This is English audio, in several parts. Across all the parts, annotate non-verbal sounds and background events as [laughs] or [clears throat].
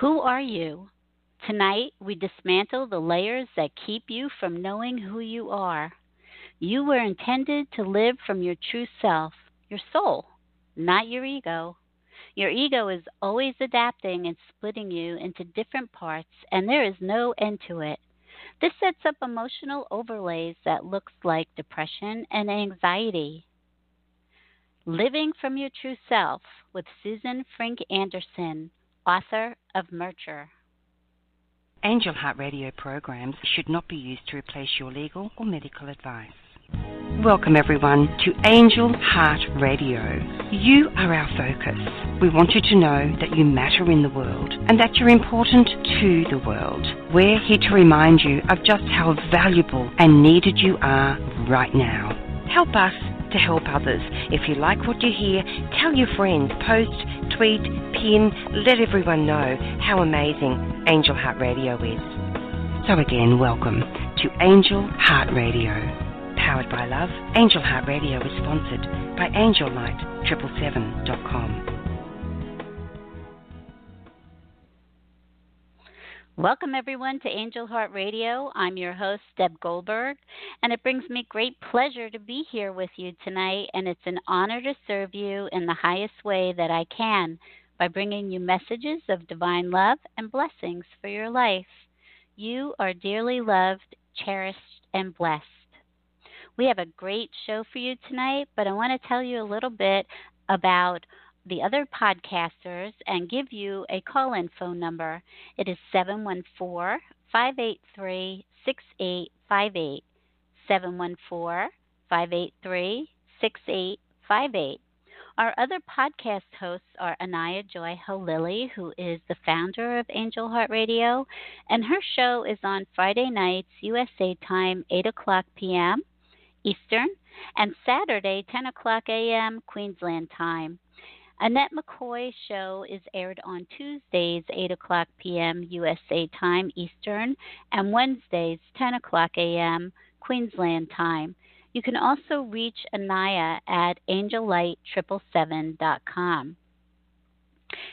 Who are you? Tonight, we dismantle the layers that keep you from knowing who you are. You were intended to live from your true self, your soul, not your ego. Your ego is always adapting and splitting you into different parts, and there is no end to it. This sets up emotional overlays that looks like depression and anxiety. Living from Your True Self with Susan Frink Anderson, author of Murture. Angel Heart Radio programs should not be used to replace your legal or medical advice. Welcome, everyone, to Angel Heart Radio. You are our focus. We want you to know that you matter in the world and that you're important to the world. We're here to remind you of just how valuable and needed you are right now. Help us to help others. If you like what you hear, tell your friends, post, tweet, pin, let everyone know how amazing Angel Heart Radio is. So, again, welcome to Angel Heart Radio. Powered by love, Angel Heart Radio is sponsored by AngelLight777.com. Welcome, everyone, to Angel Heart Radio. I'm your host, Deb Goldberg, and it brings me great pleasure to be here with you tonight, and it's an honor to serve you in the highest way that I can by bringing you messages of divine love and blessings for your life. You are dearly loved, cherished, and blessed. We have a great show for you tonight, but I want to tell you a little bit about the other podcasters and give you a call in phone number. It is 714 583 6858. 714 583 6858. Our other podcast hosts are Anaya Joy Halili, who is the founder of Angel Heart Radio, and her show is on Friday nights, USA time, 8 o'clock p.m. Eastern, and Saturday, 10 o'clock a.m. Queensland time. Annette McCoy's show is aired on Tuesdays, 8 o'clock p.m. USA time Eastern, and Wednesdays, 10 o'clock a.m. Queensland time. You can also reach Anaya at angellight777.com.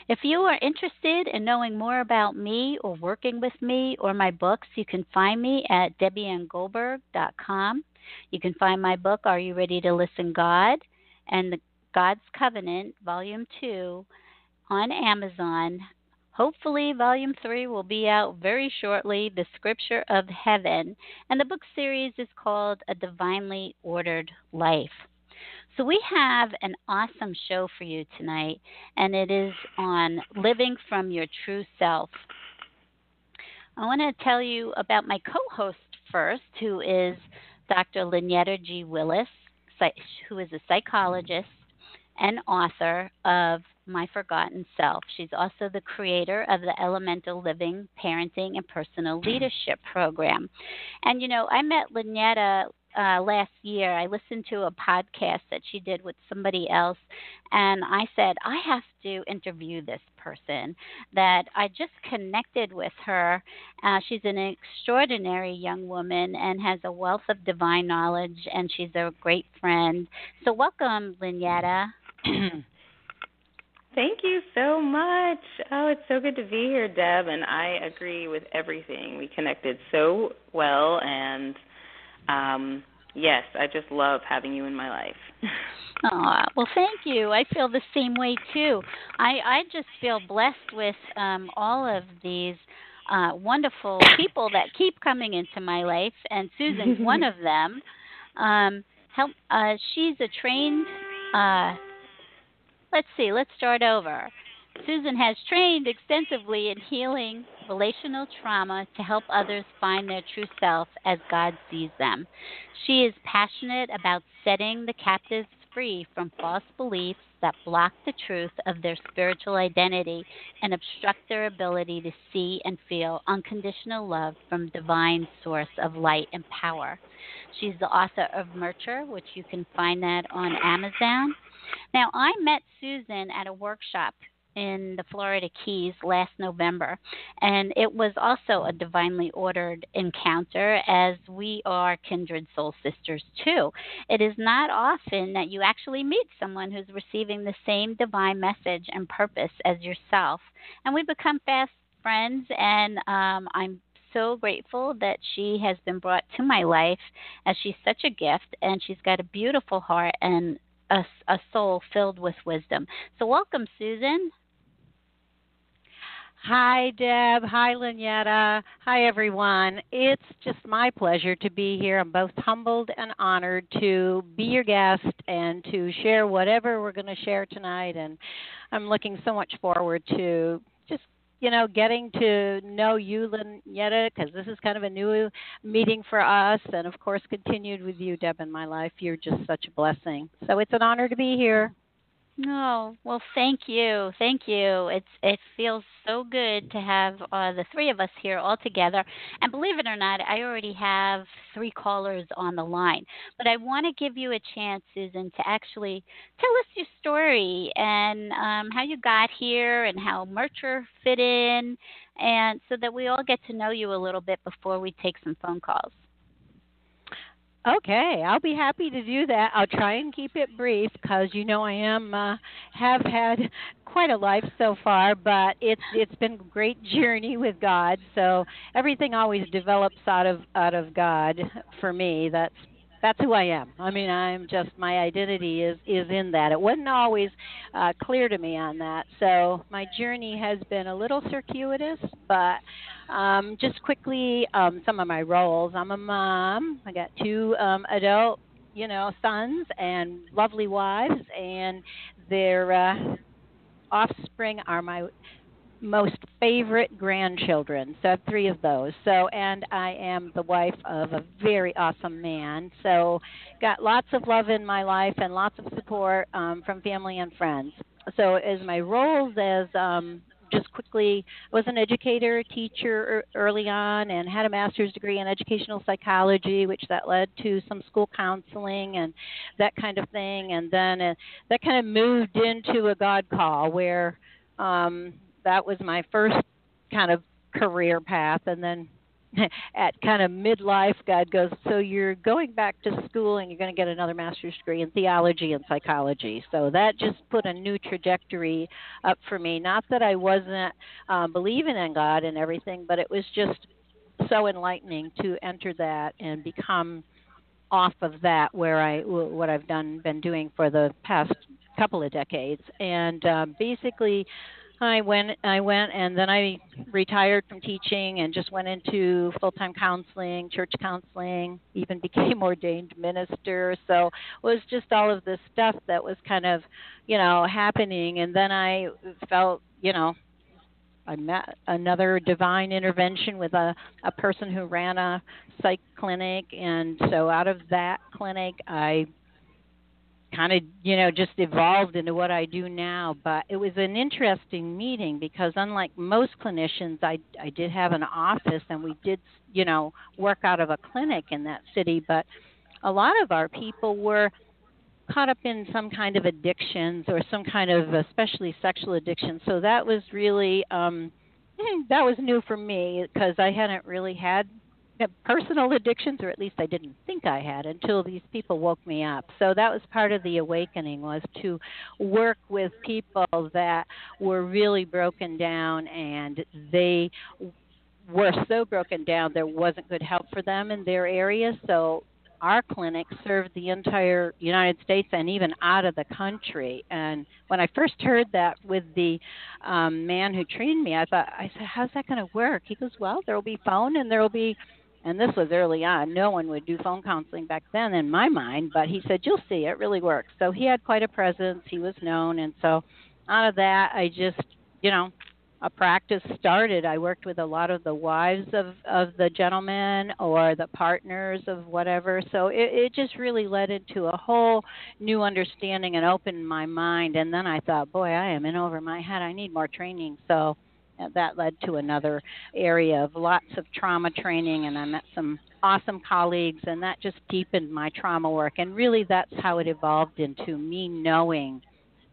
If you are interested in knowing more about me or working with me or my books, you can find me at debbieanngoldberg.com. You can find my book, Are You Ready to Listen God? and the God's Covenant, Volume 2, on Amazon. Hopefully, Volume 3 will be out very shortly The Scripture of Heaven. And the book series is called A Divinely Ordered Life. So, we have an awesome show for you tonight, and it is on living from your true self. I want to tell you about my co host first, who is Dr. Lynyetta G. Willis, who is a psychologist and author of My Forgotten Self. She's also the creator of the Elemental Living Parenting and Personal Leadership Program. And, you know, I met Lynyetta uh, last year, I listened to a podcast that she did with somebody else, and I said, I have to interview this person. That I just connected with her. Uh, she's an extraordinary young woman and has a wealth of divine knowledge, and she's a great friend. So, welcome, Lynyetta. [clears throat] Thank you so much. Oh, it's so good to be here, Deb, and I agree with everything. We connected so well, and um, yes, I just love having you in my life. [laughs] Oh, well, thank you. I feel the same way too. I I just feel blessed with um, all of these uh, wonderful people that keep coming into my life, and Susan's one [laughs] of them. Um, help. Uh, she's a trained uh, Let's see, let's start over. Susan has trained extensively in healing relational trauma to help others find their true self as God sees them. She is passionate about setting the captives free from false beliefs that block the truth of their spiritual identity and obstruct their ability to see and feel unconditional love from divine source of light and power. She's the author of Murture, which you can find that on Amazon. Now, I met Susan at a workshop in the Florida Keys last November, and it was also a divinely ordered encounter as we are kindred soul sisters too. It is not often that you actually meet someone who's receiving the same divine message and purpose as yourself, and we become fast friends, and um, I'm so grateful that she has been brought to my life as she's such a gift and she's got a beautiful heart and a, a soul filled with wisdom. So, welcome, Susan. Hi, Deb. Hi, Lynyetta. Hi, everyone. It's just my pleasure to be here. I'm both humbled and honored to be your guest and to share whatever we're going to share tonight. And I'm looking so much forward to you know, getting to know you, Lynyetta, because this is kind of a new meeting for us. And of course, continued with you, Deb, in my life. You're just such a blessing. So it's an honor to be here. No, well, thank you, thank you. It's it feels so good to have uh, the three of us here all together. And believe it or not, I already have three callers on the line. But I want to give you a chance, Susan, to actually tell us your story and um, how you got here and how Murture fit in, and so that we all get to know you a little bit before we take some phone calls. Okay, I'll be happy to do that. I'll try and keep it brief because you know I am uh, have had quite a life so far, but it's it's been a great [laughs] journey with God. So everything always develops out of out of God for me. That's that's who I am. I mean, I'm just my identity is is in that. It wasn't always uh, clear to me on that. So my journey has been a little circuitous, but um, just quickly, um, some of my roles. I'm a mom. I got two um, adult, you know, sons and lovely wives, and their uh, offspring are my most favorite grandchildren. So I have three of those. So and I am the wife of a very awesome man. So got lots of love in my life and lots of support um, from family and friends. So as my roles as um, just quickly was an educator, teacher early on, and had a master's degree in educational psychology, which that led to some school counseling and that kind of thing. And then uh, that kind of moved into a God call where um, that was my first kind of career path. And then [laughs] at kind of midlife god goes so you're going back to school and you're going to get another master's degree in theology and psychology. So that just put a new trajectory up for me. Not that i wasn't um, believing in god and everything but it was just so enlightening to enter that and become off of that where i what i've done been doing for the past couple of decades. And um, basically I went I went and then I retired from teaching and just went into full-time counseling, church counseling, even [laughs] became ordained minister. So it was just all of this stuff that was kind of, you know, happening and then I felt, you know, I met another divine intervention with a a person who ran a psych clinic and so out of that clinic I kind of you know just evolved into what I do now. But it was an interesting meeting because unlike most clinicians, I I did have an office and we did you know work out of a clinic in that city, but a lot of our people were caught up in some kind of addictions or some kind of especially sexual addiction. So that was really um [laughs] that was new for me because I hadn't really had personal addictions or at least I didn't think I had until these people woke me up. So that was part of the awakening was to work with people that were really broken down and they were so broken down there wasn't good help for them in their area. So our clinic served the entire United States and even out of the country. And when I first heard that with the um, man who trained me, I thought, I said, how's that going to work? He goes, well, there will be phone and there will be and this was early on. No one would do phone counseling back then in my mind, but he said, You'll see, it really works. So he had quite a presence, he was known, and so out of that, I just, you know, a practice started. I worked with a lot of the wives of of the gentlemen or the partners of whatever. So it, it just really led into a whole new understanding and opened my mind. And then I thought, boy, I am in over my head. I need more training. So that led to another area of lots of trauma training and I met some awesome colleagues and that just deepened my trauma work. And really that's how it evolved into me knowing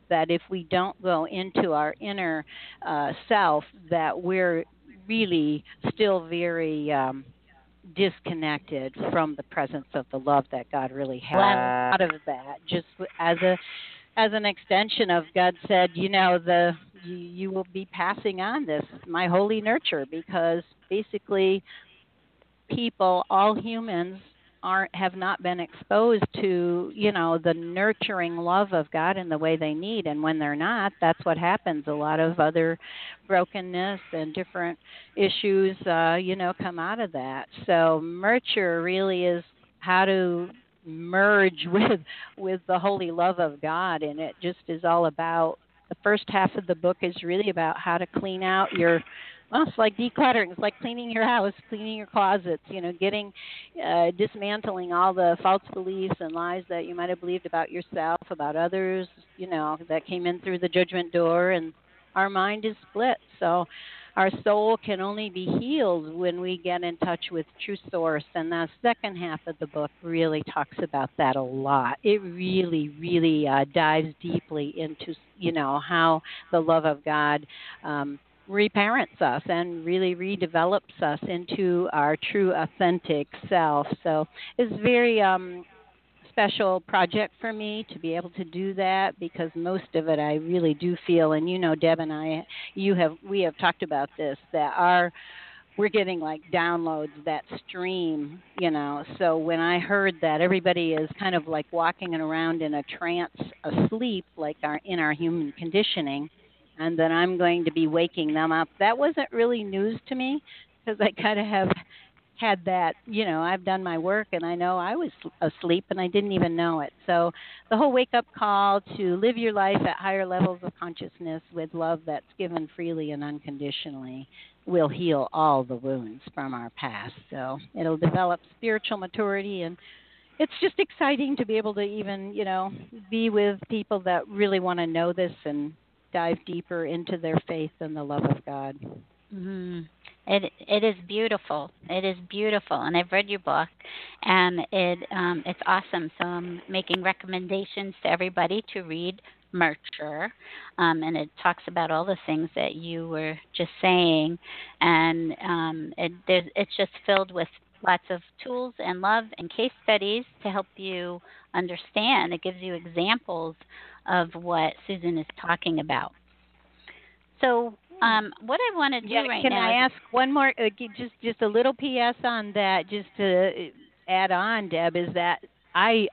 that if we don't go into our inner uh, self that we're really still very um, disconnected from the presence of the love that God really has. Out of that just as a as an extension of God said, you know, the you, you will be passing on this my holy Murture because basically people all humans aren't have not been exposed to you know the nurturing love of God in the way they need. And when they're not that's what happens. A lot of other brokenness and different issues uh you know come out of that. So nurture really is how to merge [laughs] with with the holy love of God. And it just is all about the first half of the book is really about how to clean out your well, it's like decluttering. It's like cleaning your house, cleaning your closets. You know, getting, uh, dismantling all the false beliefs and lies that you might have believed about yourself, about others. You know, that came in through the judgment door, and our mind is split. So, our soul can only be healed when we get in touch with true source and the second half of the book really talks about that a lot it really really uh, dives deeply into you know how the love of god um, reparents us and really redevelops us into our true authentic self. So it's very um special project for me to be able to do that because most of it I really do feel and you know Deb and I you have we have talked about this that our we're getting like downloads that stream, you know. So when I heard that everybody is kind of like walking around in a trance asleep like our in our human conditioning, and that I'm going to be waking them up. That wasn't really news to me because I kind of have had that, you know, I've done my work and I know I was asleep and I didn't even know it. So the whole wake up call to live your life at higher levels of consciousness with love that's given freely and unconditionally will heal all the wounds from our past. So it'll develop spiritual maturity and it's just exciting to be able to even, you know, be with people that really want to know this and dive deeper into their faith and the love of God. Mm-hmm. It it is beautiful. It is beautiful, and I've read your book, and it um, it's awesome. So I'm making recommendations to everybody to read Murture, um, and it talks about all the things that you were just saying, and um, it, it's just filled with lots of tools and love and case studies to help you understand. It gives you examples of what Susan is talking about. So, um, what I want to do yeah, right can now. Can I ask one more, uh, just just a little PS on that, just to uh, add on, Deb, is that I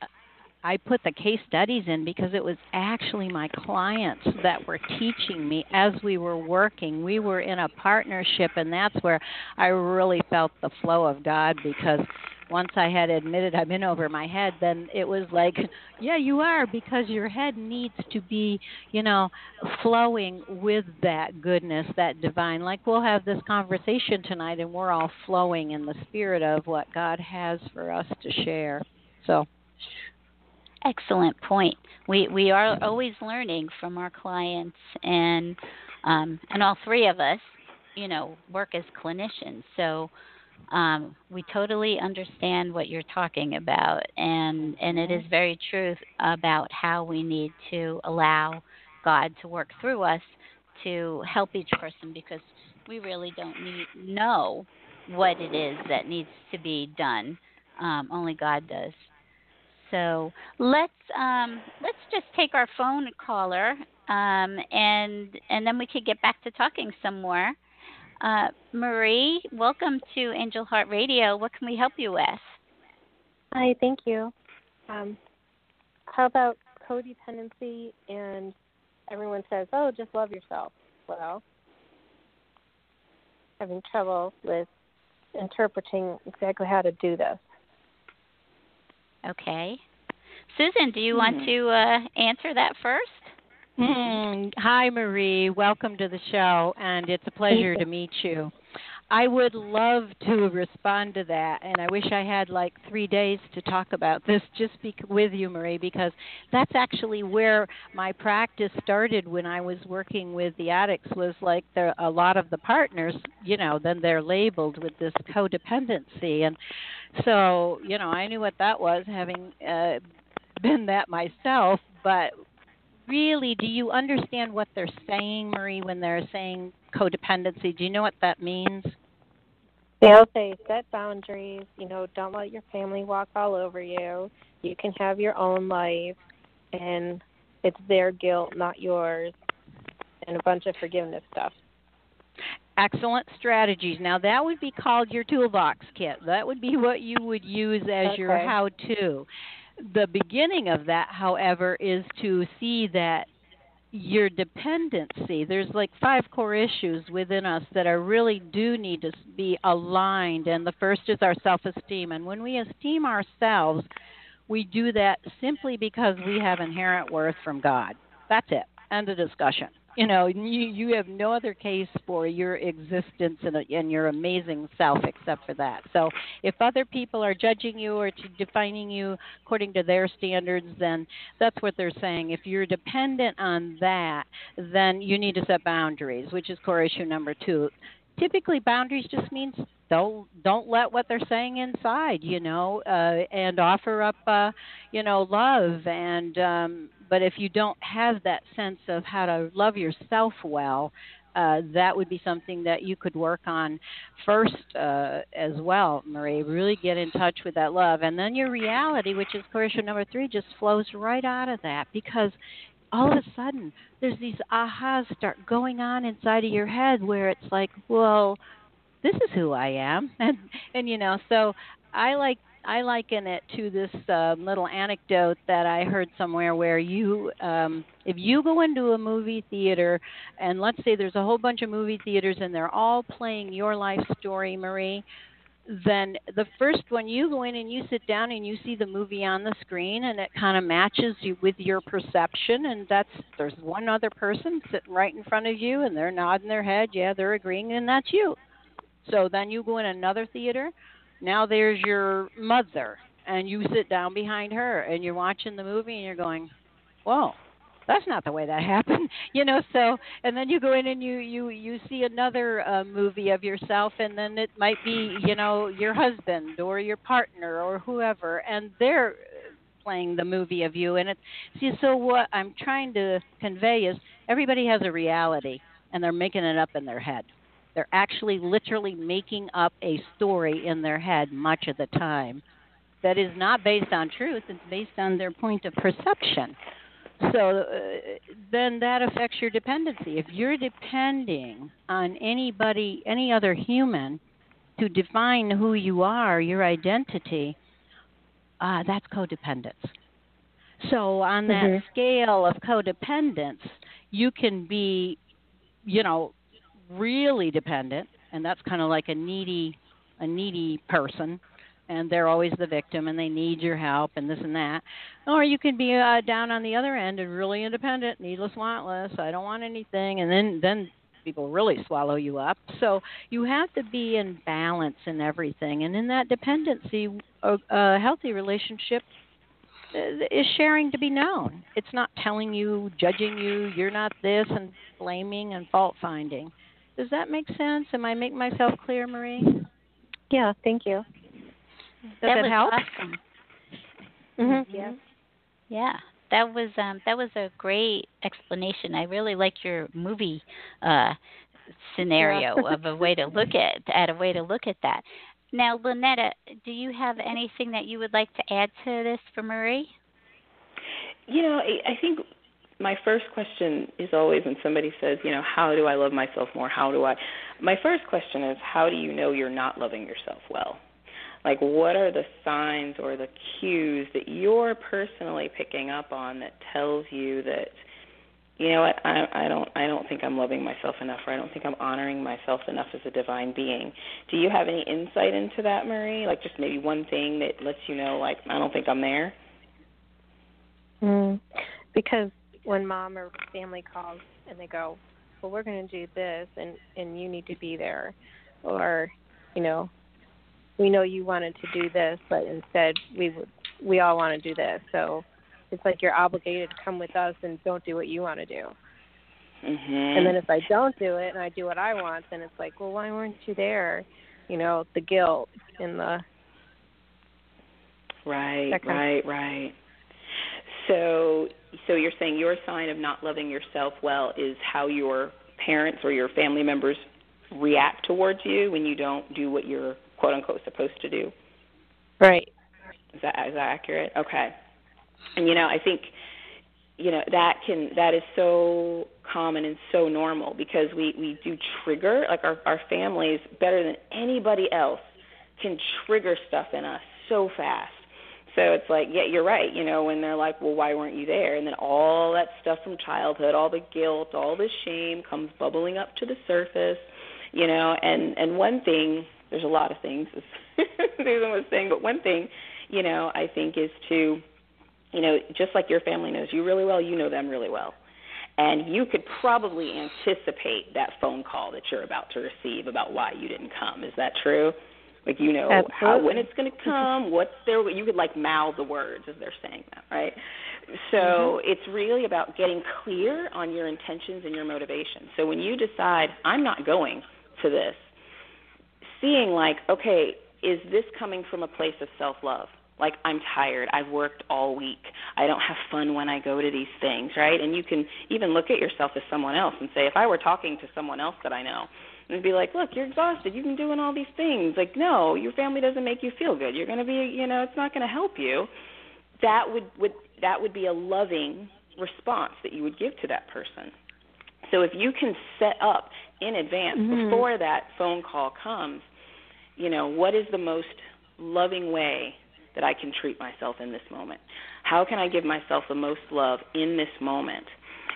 I put the case studies in because it was actually my clients that were teaching me as we were working. We were in a partnership, and that's where I really felt the flow of God because once I had admitted I'm in over my head, then it was like, [laughs] yeah, you are because your head needs to be, you know, flowing with that goodness, that divine. Like we'll have this conversation tonight and we're all flowing in the spirit of what God has for us to share. So excellent point. We we are always learning from our clients and um and all three of us, you know, work as clinicians. So um, we totally understand what you're talking about, and and it is very true about how we need to allow God to work through us to help each person because we really don't need know what it is that needs to be done. Um, only God does. So let's um, let's just take our phone caller, um, and and then we could get back to talking some more. Uh, Marie, welcome to Angel Heart Radio. What can we help you with? Hi, thank you. Um, how about codependency? And everyone says, "Oh, just love yourself." Well, having trouble with interpreting exactly how to do this. Okay, Susan, do you mm-hmm. want to uh, answer that first? Mm, hi, Marie. Welcome to the show, and it's a pleasure to meet you. I would love to respond to that, and I wish I had like three days to talk about this just be- with you, Marie, because that's actually where my practice started when I was working with the addicts. Was like there a lot of the partners, you know, then they're labeled with this codependency, and so you know I knew what that was, having uh, been that myself. But really, do you understand what they're saying, Marie, when they're saying codependency? Do you know what that means? They'll say set boundaries, you know, don't let your family walk all over you. You can have your own life and it's their guilt, not yours. and a bunch of forgiveness stuff. Excellent strategies. Now that would be called your toolbox kit. That would be what you would use as okay. your how-to. The beginning of that, however, is to see that your dependency there's like five core issues within us that are really do need to be aligned and the first is our self-esteem. And when we esteem ourselves we do that simply because we have inherent worth from God. That's it. End of discussion you know you you have no other case for your existence and, and your amazing self except for that. So if other people are judging you or defining you according to their standards then that's what they're saying. If you're dependent on that then you need to set boundaries which is core issue number two typically boundaries just means don't don't let what they're saying inside you know uh and offer up uh you know love and um but if you don't have that sense of how to love yourself well, uh, that would be something that you could work on first uh, as well, Marie. Really get in touch with that love. And then your reality, which is issue number three, just flows right out of that because all of a sudden there's these ahas start going on inside of your head where it's like, well, this is who I am. [laughs] And, and you know, so I like I liken it to this uh, little anecdote that I heard somewhere where you, um, if you go into a movie theater, and let's say there's a whole bunch of movie theaters and they're all playing your life story, Marie, then the first one you go in and you sit down and you see the movie on the screen and it kind of matches you with your perception and that's there's one other person sitting right in front of you and they're nodding their head yeah they're agreeing and that's you. So then you go in another theater now there's your mother, and you sit down behind her, and you're watching the movie, and you're going, "Whoa, that's not the way that [laughs] happened," you know. So, and then you go in and you you you see another uh, movie of yourself, and then it might be you know your husband or your partner or whoever, and they're playing the movie of you. And it see, so what I'm trying to convey is everybody has a reality, and they're making it up in their head. They're actually literally making up a story in their head much of the time that is not based on truth, it's based on their point of perception. So uh, then that affects your dependency. If you're depending on anybody, any other human, to define who you are, your identity, uh, that's codependence. So on that mm-hmm. scale of codependence, you can be, you know, really dependent, and that's kind of like a needy a needy person, and they're always the victim, and they need your help, and this and that. Or you can be uh, down on the other end and really independent, needless, wantless. I don't want anything, and then then people really swallow you up. So you have to be in balance in everything, and in that dependency, a, a healthy relationship uh, is sharing to be known. It's not telling you, judging you, you're not this, and blaming and fault finding. Does that make sense? Am I making myself clear, Marie? Yeah, thank you. Does that it help? Awesome. Mm-hmm. Yeah. Yeah. That was um that was a great explanation. I really like your movie uh scenario yeah. of a way to look at at a way to look at that. Now, Lynyetta, do you have anything that you would like to add to this for Marie? You know, I, I think my first question is always when somebody says, you know, how do I love myself more? How do I? My first question is, how do you know you're not loving yourself well? Like, what are the signs or the cues that you're personally picking up on that tells you that, you know what, I, I don't, I don't think I'm loving myself enough, or I don't think I'm honoring myself enough as a divine being. Do you have any insight into that, Marie? Like, just maybe one thing that lets you know, like, I don't think I'm there. Mm, because when mom or family calls and they go, "Well, we're going to do this, and and you need to be there," or, you know, we know you wanted to do this, but instead we would we all want to do this. So it's like you're obligated to come with us and don't do what you want to do. Mm-hmm. And then if I don't do it and I do what I want, then it's like, well, why weren't you there? You know, the guilt and the right, right, right. So, so you're saying your sign of not loving yourself well is how your parents or your family members react towards you when you don't do what you're quote unquote supposed to do. Right. Is that is that accurate? Okay. And you know, I think you know that can that is so common and so normal because we we do trigger like our our families better than anybody else can trigger stuff in us so fast. So it's like, yeah, you're right. You know, when they're like, well, why weren't you there? And then all that stuff from childhood, all the guilt, all the shame comes bubbling up to the surface. You know, and and one thing, there's a lot of things. [laughs] Susan was saying, but one thing, you know, I think is to, you know, just like your family knows you really well, you know them really well and you could probably anticipate that phone call that you're about to receive about why you didn't come. Is that true? Like you know Absolutely. how when it's going to come, what's there? You could like mouth the words as they're saying that, right? So mm-hmm. it's really about getting clear on your intentions and your motivation. So when you decide I'm not going to this, seeing like, okay, is this coming from a place of self-love? Like I'm tired. I've worked all week. I don't have fun when I go to these things, right? And you can even look at yourself as someone else and say, if I were talking to someone else that I know, and be like, look, you're exhausted. You've been doing all these things. Like, no, your family doesn't make you feel good. You're going to be, you know, it's not going to help you. That would would that would be a loving response that you would give to that person. So if you can set up in advance mm-hmm. before that phone call comes, you know, what is the most loving way that I can treat myself in this moment? How can I give myself the most love in this moment?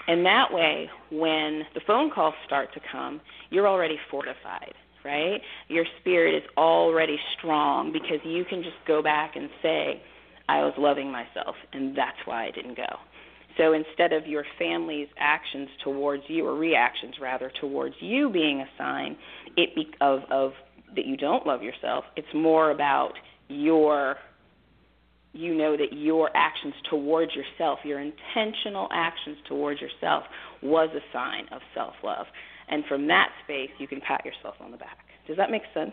And that way, when the phone calls start to come, you're already fortified, right? Your spirit is already strong because you can just go back and say, I was loving myself, and that's why I didn't go. So instead of your family's actions towards you, or reactions rather, towards you being a sign it be, of, of that you don't love yourself, it's more about your you know that your actions towards yourself, your intentional actions towards yourself, was a sign of self love. And from that space, you can pat yourself on the back. Does that make sense?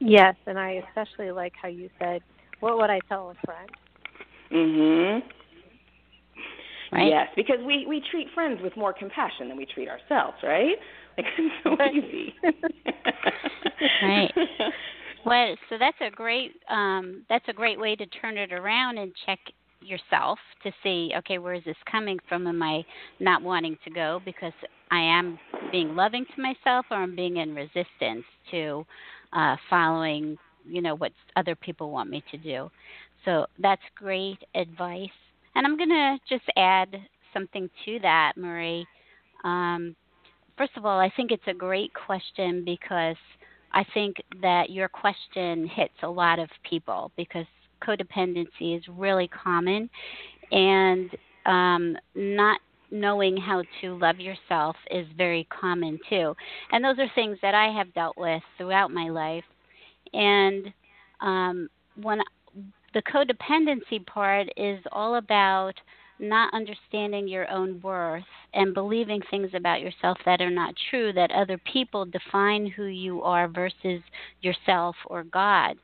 Yes, and I especially like how you said, "What would I tell a friend?" Mhm. Right? Yes, because we we treat friends with more compassion than we treat ourselves, right? It's so easy. right. Well, so that's a great um, that's a great way to turn it around and check yourself to see okay where is this coming from am i not wanting to go because i am being loving to myself or i'm being in resistance to uh following you know what other people want me to do so that's great advice and i'm going to just add something to that marie um first of all i think it's a great question because I think that your question hits a lot of people because codependency is really common, and um, not knowing how to love yourself is very common too. And those are things that I have dealt with throughout my life. And um, when the codependency part is all about not understanding your own worth and believing things about yourself that are not true, that other people define who you are versus yourself or God.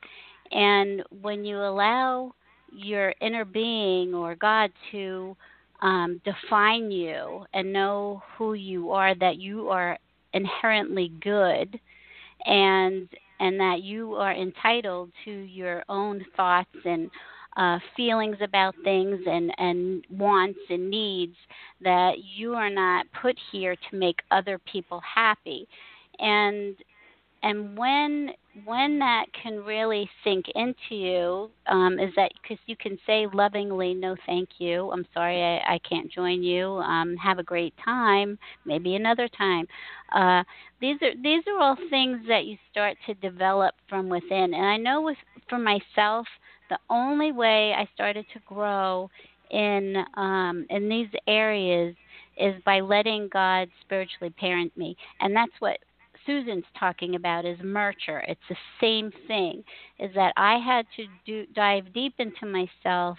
And when you allow your inner being or God to um, define you and know who you are, that you are inherently good and and that you are entitled to your own thoughts and uh, feelings about things and, and wants and needs that you are not put here to make other people happy. And and when when that can really sink into you um, is that because you can say lovingly no thank you. I'm sorry i, I can't join you. Um, have a great time. Maybe another time. Uh, these are these are all things that you start to develop from within. And i know with for myself the only way I started to grow in um, in these areas is by letting God spiritually parent me, and that's what Susan's talking about is nurture. It's the same thing. Is that I had to do dive deep into myself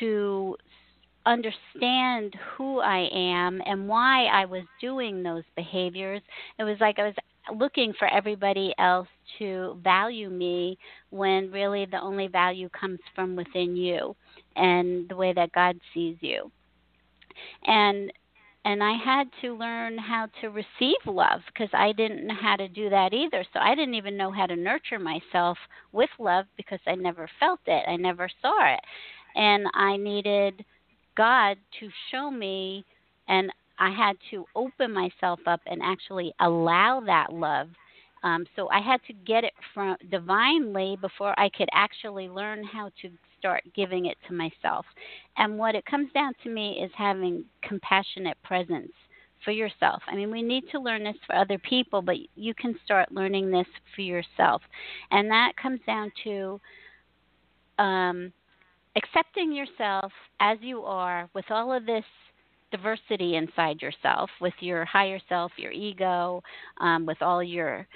to understand who I am and why I was doing those behaviors. It was like I was looking for everybody else to value me when really the only value comes from within you and the way that God sees you. And and I had to learn how to receive love because I didn't know how to do that either. So I didn't even know how to nurture myself with love because I never felt it. I never saw it. And I needed God to show me and I had to open myself up and actually allow that love. Um, so I had to get it from divinely before I could actually learn how to start giving it to myself. And what it comes down to me is having compassionate presence for yourself. I mean, we need to learn this for other people, but you can start learning this for yourself. And that comes down to um, accepting yourself as you are with all of this diversity inside yourself, with your higher self, your ego, um, with all your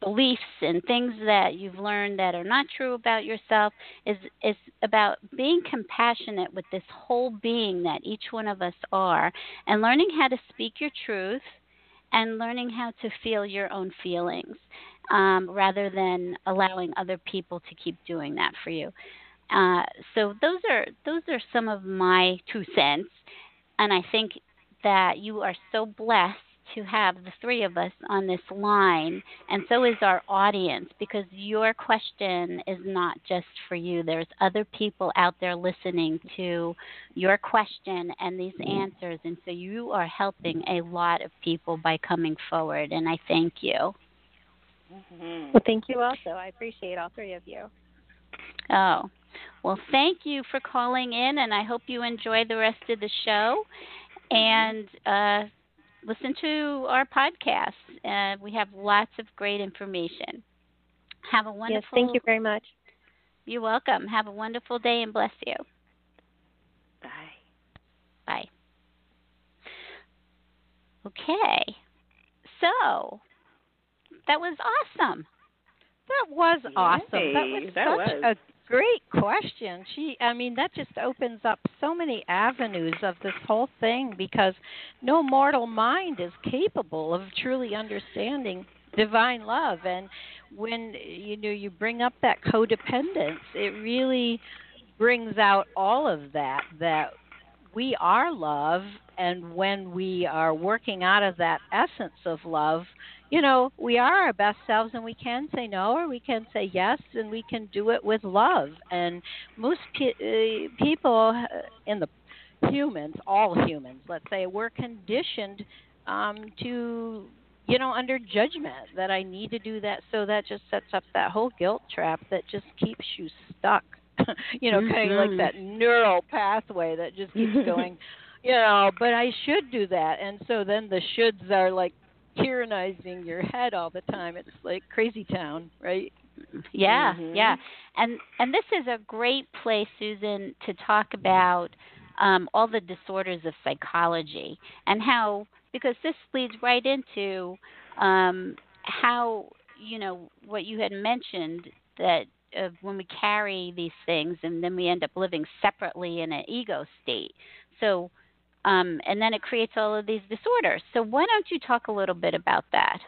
beliefs and things that you've learned that are not true about yourself is is about being compassionate with this whole being that each one of us are and learning how to speak your truth and learning how to feel your own feelings um, rather than allowing other people to keep doing that for you. Uh, so those are those are some of my two cents, and I think that you are so blessed to have the three of us on this line, and so is our audience, because your question is not just for you. There's other people out there listening to your question and these answers, and so you are helping a lot of people by coming forward, and I thank you. Mm-hmm. Well, thank you also. I appreciate all three of you. Oh, well, thank you for calling in, and I hope you enjoy the rest of the show. And uh, listen to our podcast. Uh, we have lots of great information. Have a wonderful. Yes, thank you very much. You're welcome. Have a wonderful day and bless you. Bye. Bye. Okay. So that was awesome. That was awesome. Yay, that was that such was. a great question. She, I mean, that just opens up so many avenues of this whole thing because no mortal mind is capable of truly understanding divine love. And when you know you bring up that codependence, it really brings out all of that. That we are love, and when we are working out of that essence of love, you know, we are our best selves and we can say no or we can say yes and we can do it with love. And most pe- uh, people uh, in the humans, all humans, let's say, we're conditioned um, to, you know, under judgment that I need to do that. So that just sets up that whole guilt trap that just keeps you stuck. [laughs] you know, mm-hmm. kind of like that neural pathway that just keeps [laughs] going. you know, but I should do that. And so then the shoulds are like tyrannizing your head all the time. It's like crazy town, right? Yeah, mm-hmm. yeah. And and this is a great place, Susan, to talk about um, all the disorders of psychology and how because this leads right into um, how you know what you had mentioned that uh, when we carry these things and then we end up living separately in an ego state. So um, and then it creates all of these disorders. So why don't you talk a little bit about that?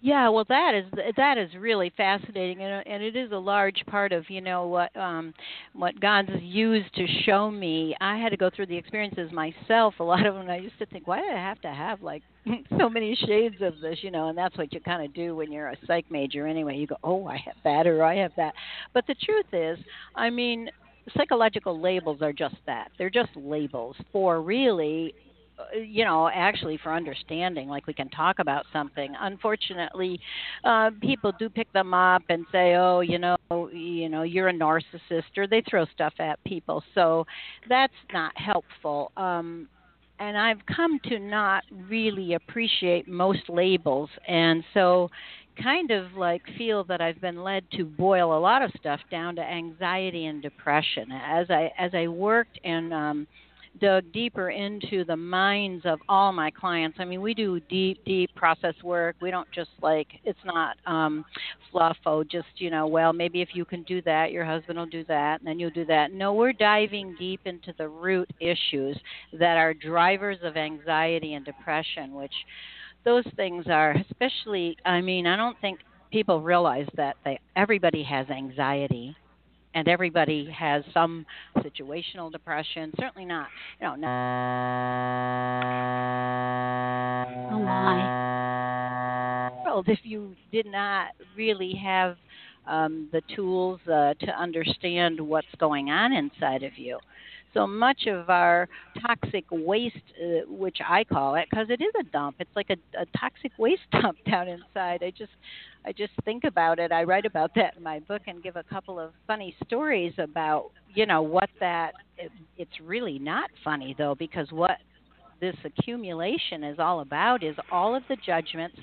Yeah, well, that is that is really fascinating, and, and it is a large part of you know what um, what God's used to show me. I had to go through the experiences myself. A lot of them, I used to think, why do I have to have like [laughs] so many shades of this, you know? And that's what you kind of do when you're a psych major, anyway. You go, oh, I have that, or I have that. But the truth is, I mean, psychological labels are just that. They're just labels for really uh, you know actually for understanding like we can talk about something. Unfortunately uh people do pick them up and say oh you know you know you're a narcissist or they throw stuff at people. So that's not helpful. Um and I've come to not really appreciate most labels. And so kind of like feel that I've been led to boil a lot of stuff down to anxiety and depression. As I as I worked and um, dug deeper into the minds of all my clients. I mean, we do deep, deep process work. We don't just like it's not um, fluff. Oh, just you know, well, maybe if you can do that, your husband will do that, and then you'll do that. No, we're diving deep into the root issues that are drivers of anxiety and depression, which those things are especially i mean i don't think people realize that they everybody has anxiety and everybody has some situational depression certainly not you know not oh my. World if you did not really have um, the tools uh, to understand what's going on inside of you So much of our toxic waste, uh, which I call it, because it is a dump. It's like a, a toxic [laughs] waste dump down inside. I just, I just think about it. I write about that in my book and give a couple of funny stories about, you know, what that. It, it's really not funny though, because what this accumulation is all about is all of the judgments,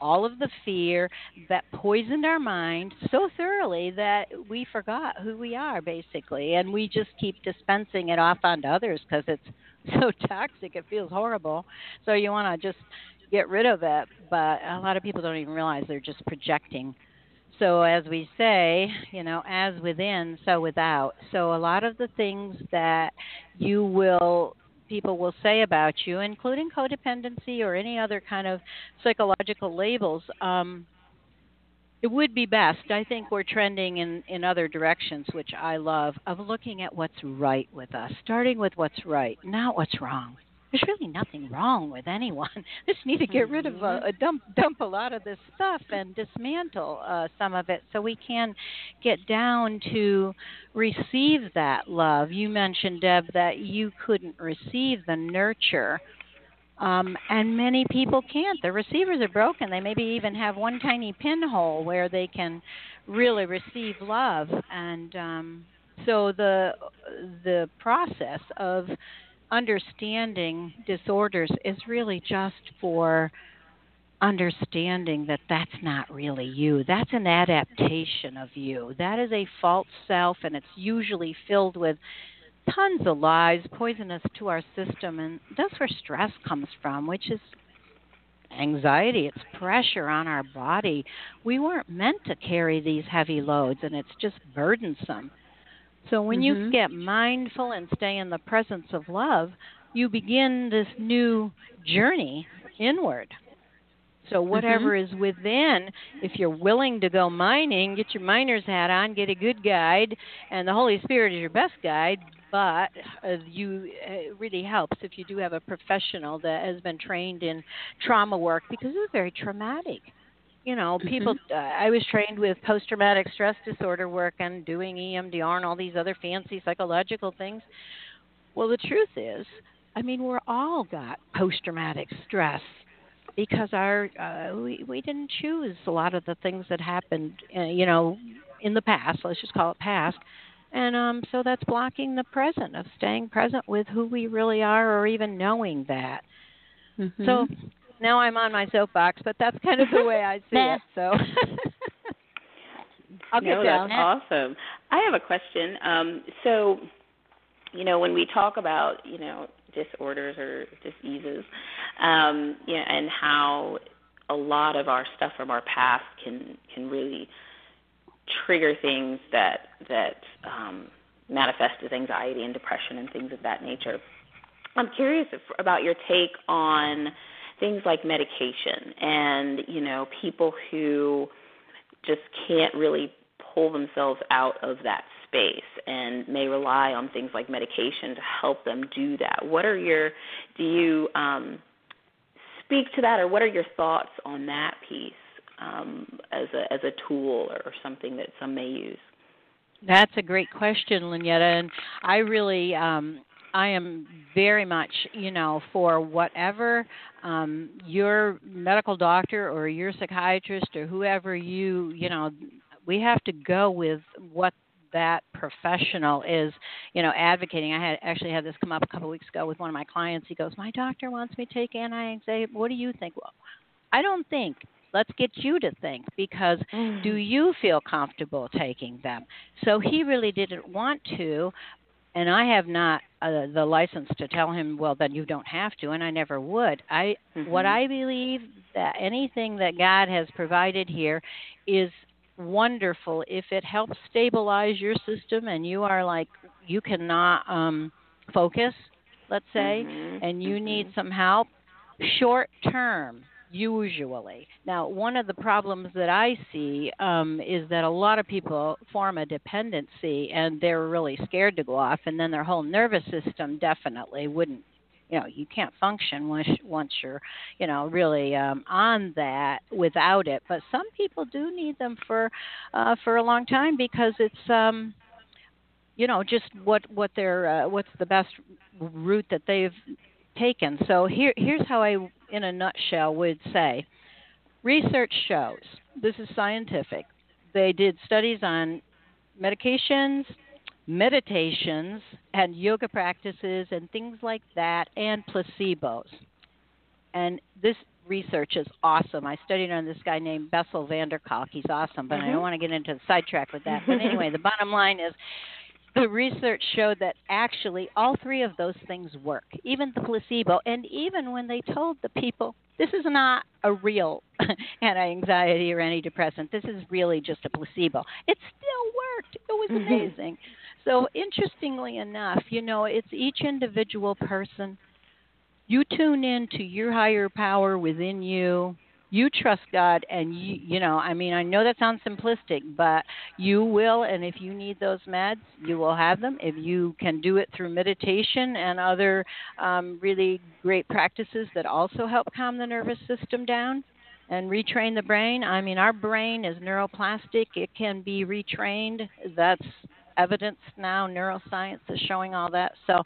all of the fear that poisoned our mind so thoroughly that we forgot who we are, basically. And we just keep dispensing it off onto others because it's [laughs] so toxic, it feels horrible. So you want to just get rid of it. But a lot of people don't even realize they're just projecting. So, as we say, you know, as within, so without. So, a lot of the things that you will people will say about you, including codependency or any other kind of psychological labels, um, it would be best. I think we're trending in, in other directions, which I love, of looking at what's right with us, starting with what's right, not what's wrong there's really nothing wrong with anyone. [laughs] Just need to get rid of a, Mm-hmm. a dump dump a lot of this stuff and dismantle uh, some of it so we can get down to receive that love. You mentioned Deb that you couldn't receive the nurture. Um, and many people can't. The receivers are broken. They maybe even have one tiny pinhole where they can really receive love. And um, so the the process of understanding disorders is really just for understanding that that's not really you. That's an adaptation of you. That is a false self, and it's usually filled with tons of lies, poisonous to our system, and that's where stress comes from, which is anxiety. It's pressure on our body. We weren't meant to carry these heavy loads, and it's just burdensome. So when Mhm. you get mindful and stay in the presence of love, you begin this new journey inward. So whatever is within, if you're willing to go mining, get your miner's hat on, get a good guide, and the Holy Spirit is your best guide. But uh, you uh, it really helps if you do have a professional that has been trained in trauma work because it's very traumatic. You know, people. Uh, I was trained with post-traumatic stress disorder work and doing EMDR and all these other fancy psychological things. Well, the truth is, I mean, we're all got post-traumatic stress because our uh, we we didn't choose a lot of the things that happened, uh, you know, in the past. Let's just call it past. And um, so that's blocking the present of staying present with who we really are, or even knowing that. Mm-hmm. So now I'm on my soapbox, but that's kind of the way I see it. [laughs] So [laughs] I'll get no, down. that's awesome. I have a question. Um, so, you know, when we talk about, you know, disorders or diseases, um, you know, and how a lot of our stuff from our past can can really trigger things that that um, manifest as anxiety and depression and things of that nature. I'm curious if, about your take on things like medication and you know people who just can't really pull themselves out of that space and may rely on things like medication to help them do that. What are your do you um, speak to that or what are your thoughts on that piece um, as a as a tool or something that some may use? That's a great question, Lynyetta, and I really um I am very much, you know, for whatever um your medical doctor or your psychiatrist or whoever you, you know, we have to go with what that professional is, you know, advocating. I had actually had this come up a couple of weeks ago with one of my clients. He goes, "My doctor wants me to take anti-anxiety. What do you think?" Well, I don't think. Let's get you to think because do you feel comfortable taking them? So he really didn't want to, and I have not uh, the license to tell him, well, then you don't have to, and I never would. I what Mhm. I believe that anything that God has provided here is wonderful if it helps stabilize your system and you are like you cannot um focus, let's say, Mhm. and you Mhm. need some help short term usually. Now one of the problems that i see um is that a lot of people form a dependency and they're really scared to go off and then their whole nervous system definitely wouldn't you know you can't function once once you're you know really um on that without it. But some people do need them for uh for a long time because it's um you know just what what their uh, what's the best route that they've taken. So here here's how I in a nutshell would say research shows this is scientific. They did studies on medications, meditations, and yoga practices and things like that and placebos. And this research is awesome. I studied on this guy named Bessel van der Kolk. He's awesome, but mm-hmm. I don't mm-hmm. want to get into the sidetrack with that. But anyway, the bottom line is the research showed that actually all three of those things work, even the placebo. And even when they told the people, this is not a real [laughs] anti anxiety or antidepressant, this is really just a placebo, it still worked. It was mm-hmm. amazing. So, interestingly enough, you know, it's each individual person. You tune in to your higher power within you you trust God and you you know, I mean, I know that sounds simplistic, but you will and if you need those meds, you will have them. If you can do it through meditation and other um, really great practices that also help calm the nervous system down and retrain the brain. I mean, our brain is neuroplastic. It can be retrained. That's evidence now. Neuroscience is showing all that. So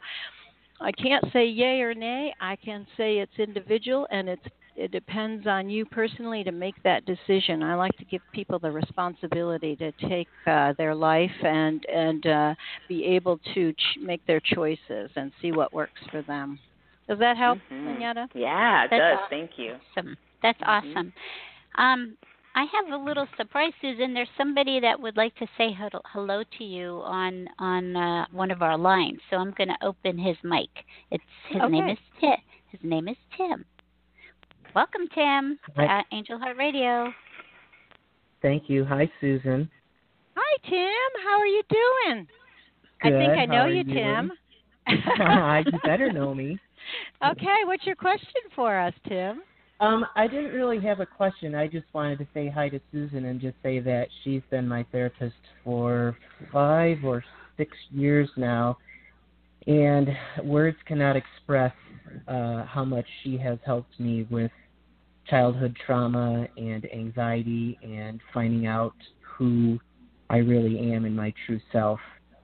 I can't say yay or nay. I can say it's individual and it's it depends on you personally to make that decision. I like to give people the responsibility to take uh, their life and and uh, be able to ch- make their choices and see what works for them. Does that help, mm-hmm. Yeah, it That's does. Awesome. Thank you. That's mm-hmm. awesome. Um, I have a little surprise, Susan. There's somebody that would like to say hello to you on on uh, one of our lines. So I'm going to open his mic. It's his okay. name is Tim. His name is Tim. Welcome, Tim, Hi. at Angel Heart Radio. Thank you. Hi, Susan. Hi, Tim. How are you doing? Good. I think I know How you, you Tim. you [laughs] better know me. Okay, what's your question for us, Tim? Um, I didn't really have a question. I just wanted to say hi to Susan and just say that she's been my therapist for five or six years now, and words cannot express uh, how much she has helped me with childhood trauma and anxiety and finding out who I really am in my true self.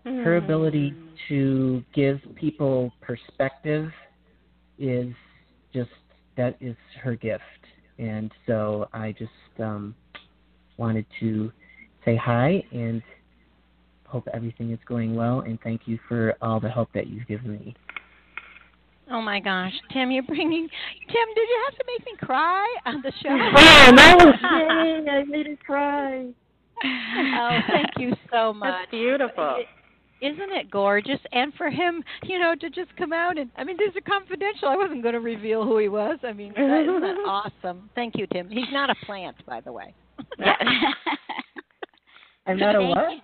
Mm. Her ability to give people perspective is just that is her gift. And so I just um, wanted to say hi and hope everything is going well and thank you for all the help that you've given me. Oh my gosh, Tim, you're bringing Tim. Did you have to make me cry on the show? Oh, [laughs] no, dang, [laughs] I made her cry. Oh, thank you so much. That's beautiful. Isn't it gorgeous? And for him, you know, to just come out and I mean, these are confidential. I wasn't going to reveal who he was. I mean, that, isn't that [laughs] awesome? Thank you, Tim. He's not a plant, by the way. Yeah. I'm not a what?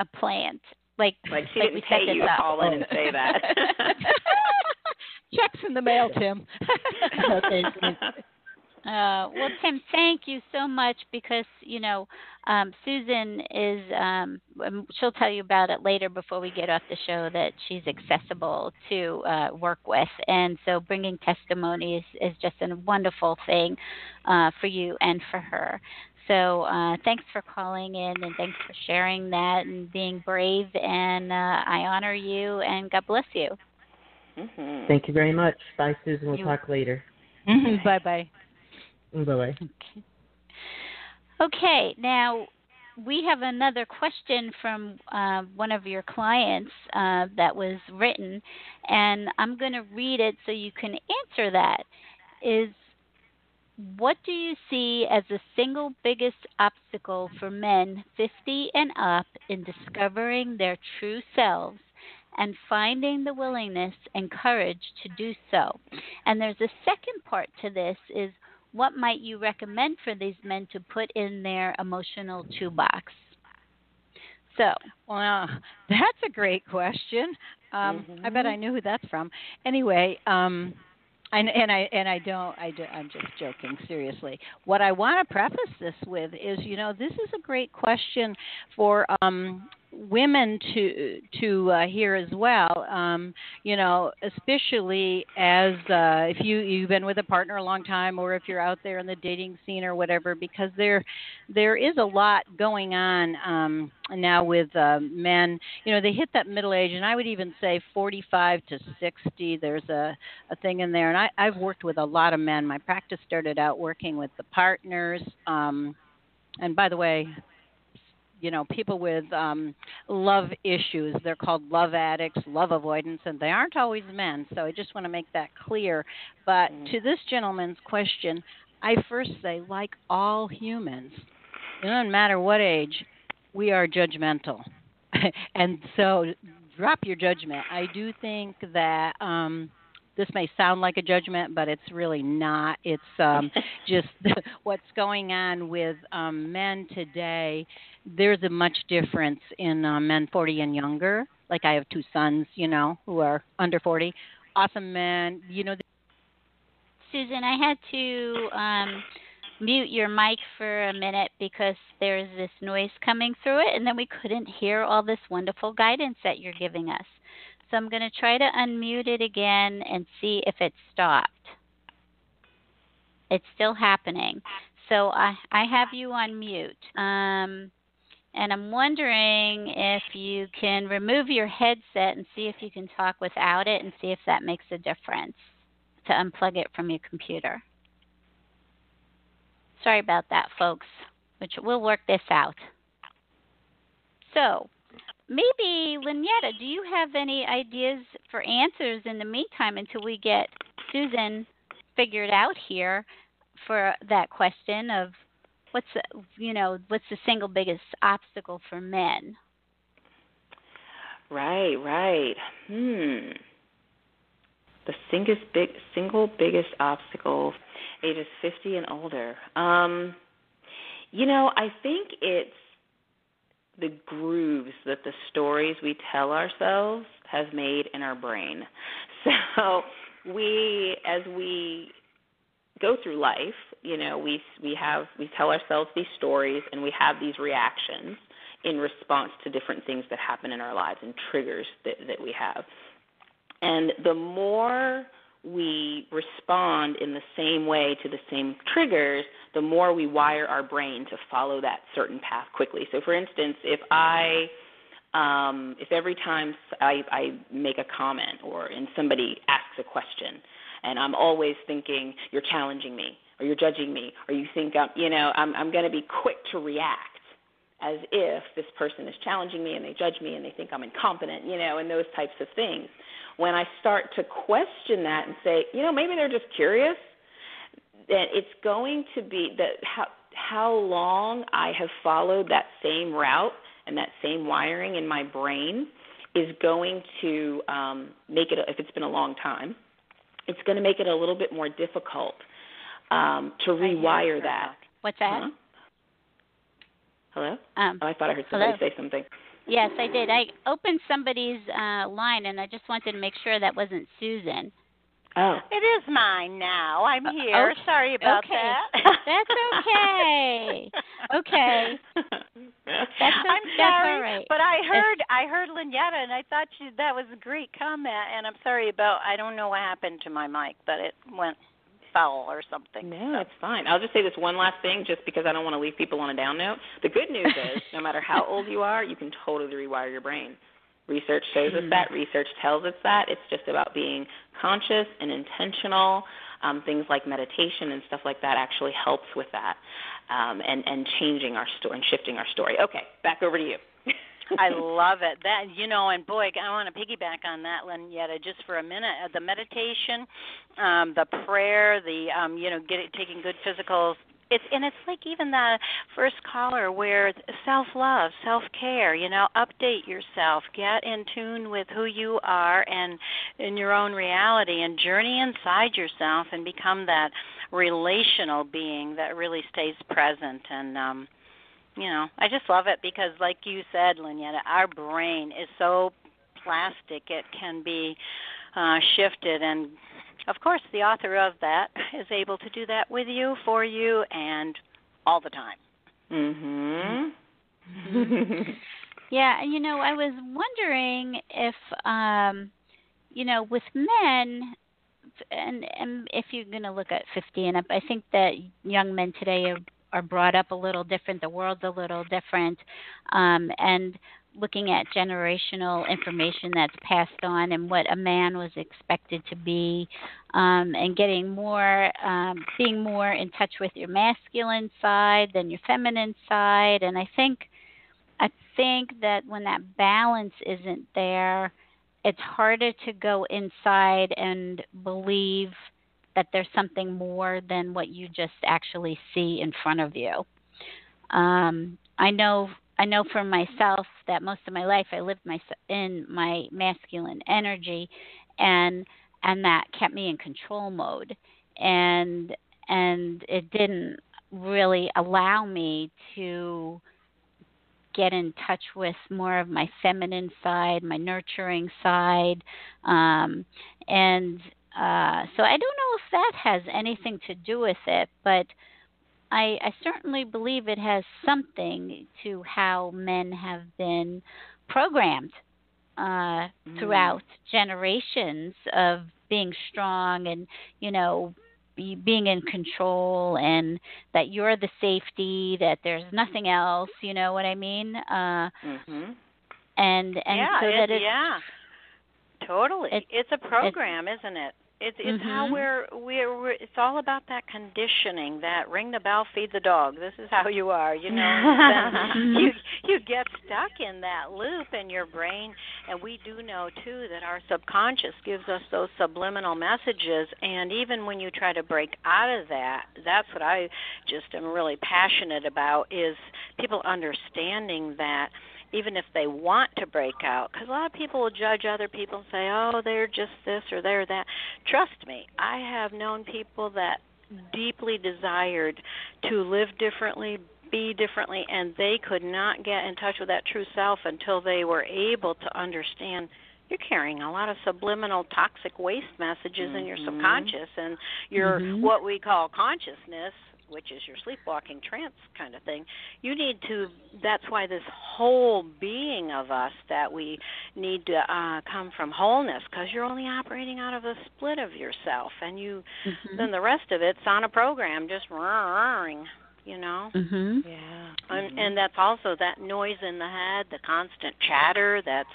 A plant. Like, like she like didn't pay you to call in and say that. [laughs] Checks in the mail, Tim. [laughs] [laughs] okay. Uh, well, Tim, thank you so much because you know um, Susan is. Um, um, she'll tell you about it later before we get off the show that she's accessible to uh, work with, and so bringing testimonies is just a wonderful thing uh, for you and for her. So uh, thanks for calling in and thanks for sharing that and being brave. And uh, I honor you and God bless you. Mm-hmm. Thank you very much. Bye, Susan. We'll you... talk later. Mm-hmm. Bye bye. Bye bye. Okay. okay, now we have another question from uh, one of your clients uh, that was written, and I'm going to read it so you can answer that. Is what do you see as the single biggest obstacle for men 50 and up in discovering their true selves and finding the willingness and courage to do so? And there's a second part to this is what might you recommend for these men to put in their emotional toolbox? So, well, that's a great question. Um, mm-hmm. I bet I knew who that's from. Anyway, um, and, and I and I don't I do, I'm just joking seriously. What I want to preface this with is, you know, this is a great question for um, women to to uh, hear as well. Um, you know, especially as uh, if you you've been with a partner a long time, or if you're out there in the dating scene or whatever, because there there is a lot going on um, now with uh, men. You know, they hit that middle age, and I would even say 45 to 60. There's a a thing in there, and I, I've worked with a lot of men. My practice started out working with the partners. Um, and by the way, you know people with um love issues. They're called love addicts love avoidance and they aren't always men so i just want to make that clear. But mm. to this gentleman's question i first say like all humans it doesn't matter what age we are judgmental. [laughs] And so drop your judgment. I do think that um this may sound like a judgment, but it's really not. It's um, [laughs] just [laughs] what's going on with um, men today. There's a much difference in uh, men 40 and younger. Like I have two sons, you know, who are under 40. Awesome men, you know. Susan, I had to um, mute your mic for a minute because there's this noise coming through it, and then we couldn't hear all this wonderful guidance that you're giving us. So I'm going to try to unmute it again and see if it stopped. It's still happening. So I, I have you on mute. Um, and I'm wondering if you can remove your headset and see if you can talk without it and see if that makes a difference to unplug it from your computer. Sorry about that, folks, which we'll work this out. So, maybe Lynyetta, do you have any ideas for answers in the meantime until we get Susan figured out here for that question of what's the, you know what's the single biggest obstacle for men? Right, right. Hmm. The single big single biggest obstacle ages 50 and older. Um you know, I think it's the grooves that the stories we tell ourselves have made in our brain. [laughs] So we, as we go through life, you know, we we have we tell ourselves these stories and we have these reactions in response to different things that happen in our lives and triggers that, that we have. And the more we respond in the same way to the same triggers, the more we wire our brain to follow that certain path quickly. So, for instance, if I um, if every time I, I make a comment or and somebody asks a question, and I'm always thinking you're challenging me or you're judging me or you think I'm, you know I'm I'm going to be quick to react as if this person is challenging me and they judge me and they think I'm incompetent, you know, and those types of things when I start to question that and say, you know, maybe they're just curious, that it's going to be that how how long I have followed that same route and that same wiring in my brain is going to um, make it. If it's been a long time, it's going to make it a little bit more difficult um, to rewire that. What's that? Huh? Hello. Um, oh, I thought I heard somebody hello? say something. Yes, I did. I opened somebody's uh, line, and I just wanted to make sure that wasn't Susan. Oh. It is mine now. I'm uh, here. Okay. Sorry about okay. that. That's okay. okay. That's, I'm that's sorry, all right. but I heard I heard Lynyetta, and I thought she, that was a great comment. And I'm sorry about I don't know what happened to my mic, but it went foul or something. No, that's fine. I'll just say this one last thing, just because I don't want to leave people on a down note. The good news [laughs] is, no matter how old you are, you can totally rewire your brain. Research shows us that. Research tells us that. It's just about being conscious and intentional. Um, things like meditation and stuff like that actually helps with that, um, and and changing our story and shifting our story. Okay, back over to you. I love it. That you know, and boy, I want to piggyback on that, Lynyetta, just for a minute. Uh, the meditation, um, the prayer, the um, you know, get taking good physical. It's and it's like even the first caller where self love, self care. You know, update yourself, get in tune with who you are and in your own reality, and journey inside yourself and become that relational being that really stays present and. um you know, I just love it because, like you said, Lynyetta, our brain is so plastic; it can be uh, shifted, and of course, the author of that is able to do that with you, for you, and all the time. Mhm. [laughs] Yeah, and you know, I was wondering if um you know, with men and and if you're going to look at 50 and up, I think that young men today are are brought up a little different. The world's a little different, um, and looking at generational information that's passed on and what a man was expected to be, um, and getting more, um, being more in touch with your masculine side than your feminine side. And I think, I think that when that balance isn't there, it's harder to go inside and believe that there's something more than what you just actually see in front of you. Um, I know I know for myself that most of my life I lived my in my masculine energy, and and that kept me in control mode, and and it didn't really allow me to get in touch with more of my feminine side, my nurturing side, um, and uh, so I don't know if that has anything to do with it, but I, I certainly believe it has something to how men have been programmed uh, mm. throughout generations of being strong and you know be, being in control and that you're the safety that there's nothing else you know what i mean? Uh mhm and and yeah, so that it's yeah totally. It, it's a program is isn't it? It's it's mm-hmm. how we're, we're we're it's all about that conditioning that ring the bell feed the dog. This is how you are you know? [laughs] You you get stuck in that loop in your brain and we do know too that our subconscious gives us those subliminal messages and even when you try to break out of that that's what I just am really passionate about is people understanding that even if they want to break out because a lot of people will judge other people and say oh they're just this or they're that trust me i have known people that deeply desired to live differently be differently and they could not get in touch with that true self until they were able to understand you're carrying a lot of subliminal toxic waste messages mm-hmm. in your subconscious and your mm-hmm. what we call consciousness which is your sleepwalking trance kind of thing you need to that's why this whole being of us that we need to uh come from wholeness because you're only operating out of a split of yourself and you mm-hmm. then the rest of it's on a program just roaring you know? Mhm yeah. And and that's also that noise in the head the constant chatter that's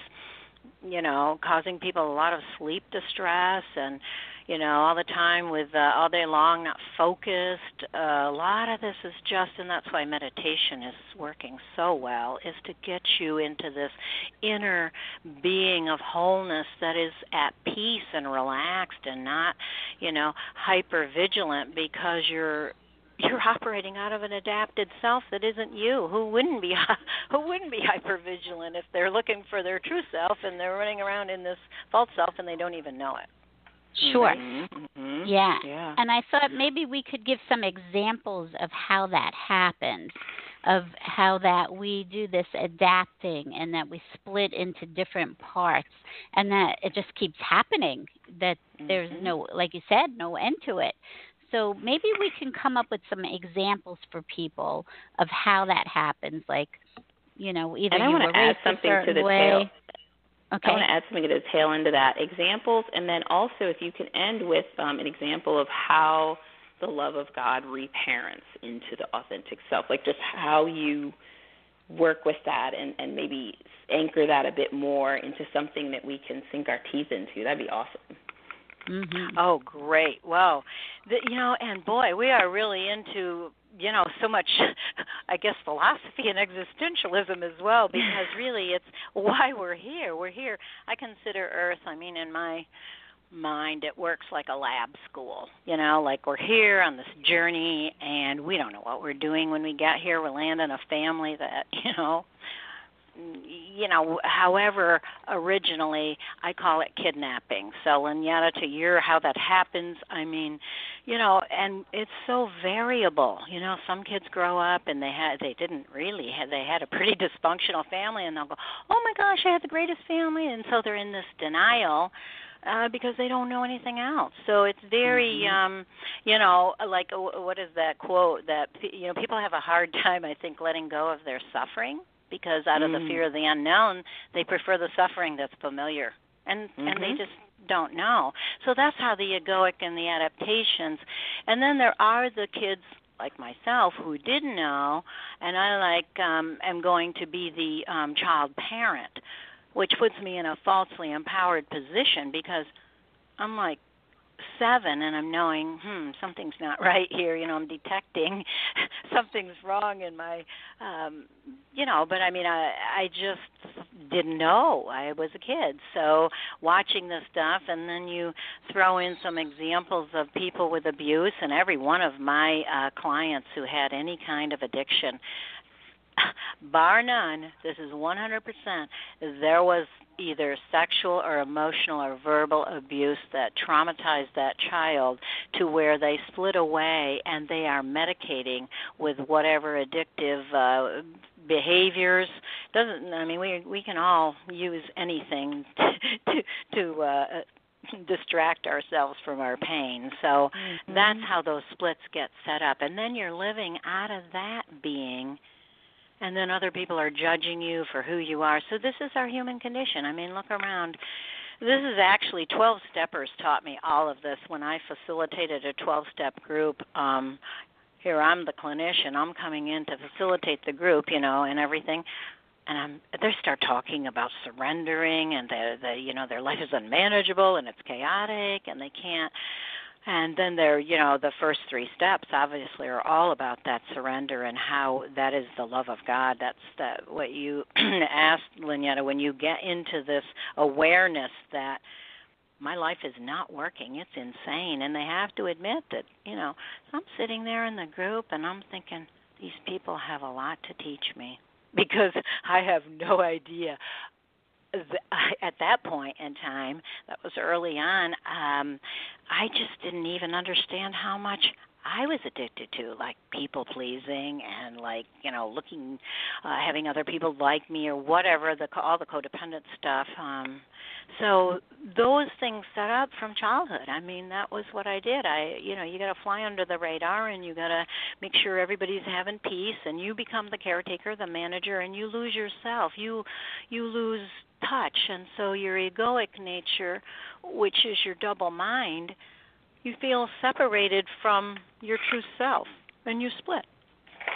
you know causing people a lot of sleep distress and you know all the time with uh, all day long not focused. Uh, a lot of this is just and that's why meditation is working so well is to get you into this inner being of wholeness that is at peace and relaxed and not you know hyper vigilant because you're you're [laughs] operating out of an adapted self that isn't you. Who wouldn't be [laughs] who wouldn't be hyper vigilant if they're looking for their true self and they're running around in this false self and they don't even know it Sure. Mm-hmm. Yeah. Yeah. And I thought maybe we could give some examples of how that happens, of how that we do this adapting and that we split into different parts and that it just keeps happening, that there's Mhm. no, like you said, no end to it. So maybe we can come up with some examples for people of how that happens, like, you know, either And I you wanna were add something to certain the way. tail. Okay. I want to add something to the tail end of that. Examples, and then also if you can end with um, an example of how the love of God reparents into the authentic self, like just how you work with that and, and maybe anchor that a bit more into something that we can sink our teeth into. That'd be awesome. Mm-hmm. Oh, great! Wow, the, you know, and boy, we are really into you know so much, [laughs] I guess, philosophy and existentialism as well. Because [laughs] really, it's why we're here. We're here. I consider Earth. I mean, in my mind it works like a lab school you know like we're here on this journey and we don't know what we're doing when we get here we're landing a family that [laughs] you know you know, however, originally I call it kidnapping. So, Lynyetta, to your how that happens, I mean, you know, and it's so variable. You know, some kids grow up and they had they didn't really have they had a pretty [laughs] dysfunctional family, and they'll go, oh my gosh, I had the greatest family, and so they're in this denial uh because they don't know anything else so it's very Mhm. um you know like uh, what is that quote that you know people have a hard [laughs] time i think letting go of their suffering because out of Mm. the fear of the unknown, they prefer the suffering that's familiar. And and they Mhm. just don't know. So that's how the egoic and the adaptations. And then there are the kids like myself who didn't know and I like um am going to be the um child parent, which puts me in a falsely empowered position because I'm like seven and I'm knowing, hmm, something's not [laughs] right here, you know, I'm detecting [laughs] something's wrong in my um you know, but I mean I I just didn't know. I was a kid. So watching this stuff and then you throw in some examples of people with abuse and every one of my uh clients who had any kind of addiction [laughs] bar none, this is 100%, there was either sexual or emotional or verbal abuse that traumatized that child to where they split away and they are medicating with whatever addictive uh behaviors. Doesn't i mean we we can all use anything [laughs] to to uh [laughs] distract ourselves from our pain. So Mm-hmm. that's how those splits get set up. And then you're living out of that being and then other people are judging you for who you are. So this is our human condition. I mean, look around. This is actually 12 steppers taught me all of this when I facilitated a 12 step group. Um here I'm the clinician. I'm coming in to facilitate the group, you know, and everything. And I'm they start talking about surrendering and the the you know their life is unmanageable and it's chaotic and they can't and then there you know the first three steps obviously are all about that surrender and how that is the love of god. That's that what you [clears throat] asked Lynyetta when you get into this awareness that my life is not working it's insane and they have to admit that you know i'm sitting there in the group and i'm thinking these people have a lot to teach me [laughs] because i have no idea. At that point in time, that was early on, um, I just didn't even understand how much I was addicted to, like people pleasing and like you know looking, uh, having other people like me or whatever the all the codependent stuff. Um, so those things set up from childhood. I mean that was what I did. I you know you got to fly under the radar and you got to make sure everybody's having peace and you become the caretaker, the manager, and you lose yourself. You you lose touch. And so your egoic nature which is your double mind you feel separated from your true self and you split.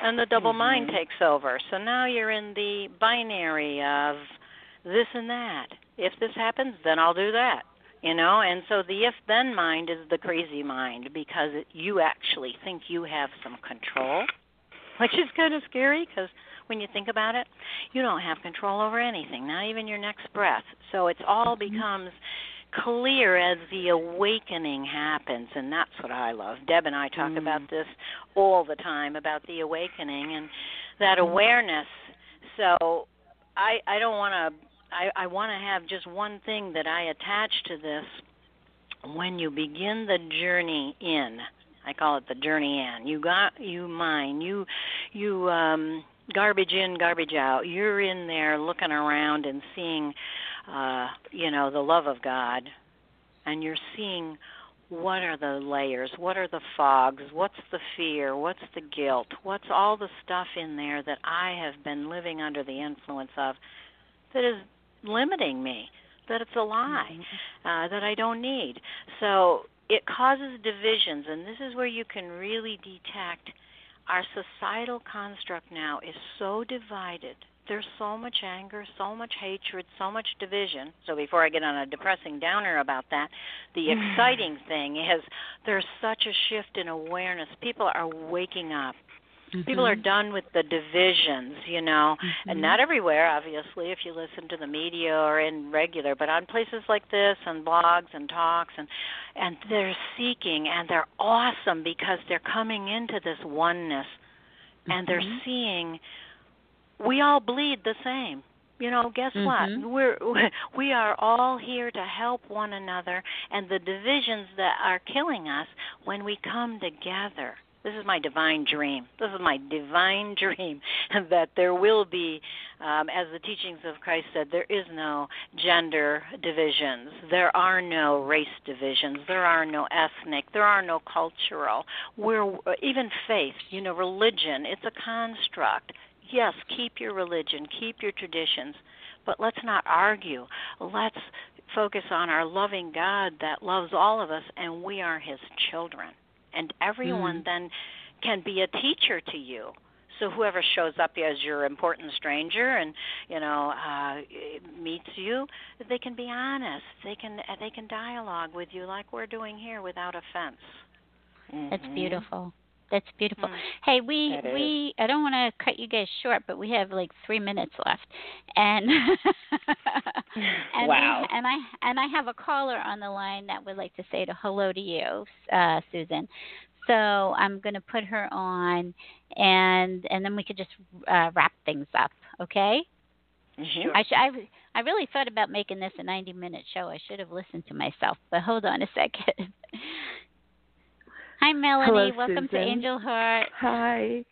And the double mm-hmm. mind takes over. So now you're in the binary of this and that. If this happens then i'll do that you know? And so the if then mind is the crazy mind because it, you actually think you have some control which is kind of scary because when you think about it, you don't have control over anything, not even your next breath. So it's all becomes clear as the awakening happens and that's what I love. Deb and I talk Mm. about this all the time about the awakening and that awareness. So I I don't want to I I want to have just one thing that I attach to this when you begin the journey in. I call it the journey in. You got you mine. You you um garbage in, garbage out. You're in there looking around and seeing uh, you know, the love of God and you're seeing what are the layers, what are the fogs, what's the fear, what's the guilt, what's all the stuff in there that I have been living under the influence of that is limiting me, that it's a lie, uh, that I don't need. So it causes divisions, and this is where you can really detect our societal construct now is so divided. There's so much anger, so much hatred, so much division. So before I get on a depressing downer about that, the [laughs] exciting thing is there's such a shift in awareness. People are waking up. People are mm-hmm. done with the divisions, you know, and mm-hmm. not everywhere, obviously, if you listen to the media or in regular, but on places like this and blogs and talks, and and they're seeking and they're awesome because they're coming into this oneness, and they're mm-hmm. seeing we all bleed the same. You know, guess what? We're [laughs] we are all here to help one another, and the divisions that are killing us when we come together. This is my divine dream. This is my divine [laughs] dream that there will be, um, as the teachings of Christ said, there is no gender divisions. There are no race divisions. There are no ethnic. There are no cultural. We're even faith. You know, religion. It's a construct Yes, keep your religion, keep your traditions, but let's not argue. Let's focus on our loving God that loves all of us, and we are His children. And everyone mm. then can be a teacher to you. So whoever shows up as your important stranger and you know uh, meets you, they can be honest. They can they can dialogue with you like we're doing here without offense. Mm-hmm. That's beautiful. That's beautiful. Mm. Hey, we we I don't want to cut you guys short, but we have like three minutes left, and [laughs] and wow. We, and I and I have a caller on the line that would like to say to hello to you, uh, Susan. So I'm going to put her on, and and then we could just uh, wrap things up. Okay. Mm-hmm. I, sh- I I really thought about making this a 90 minute show. I should have listened to myself, but hold on a second. [laughs] Hi, Melanie. Hello, Welcome Susan. to Angel Heart. Hi.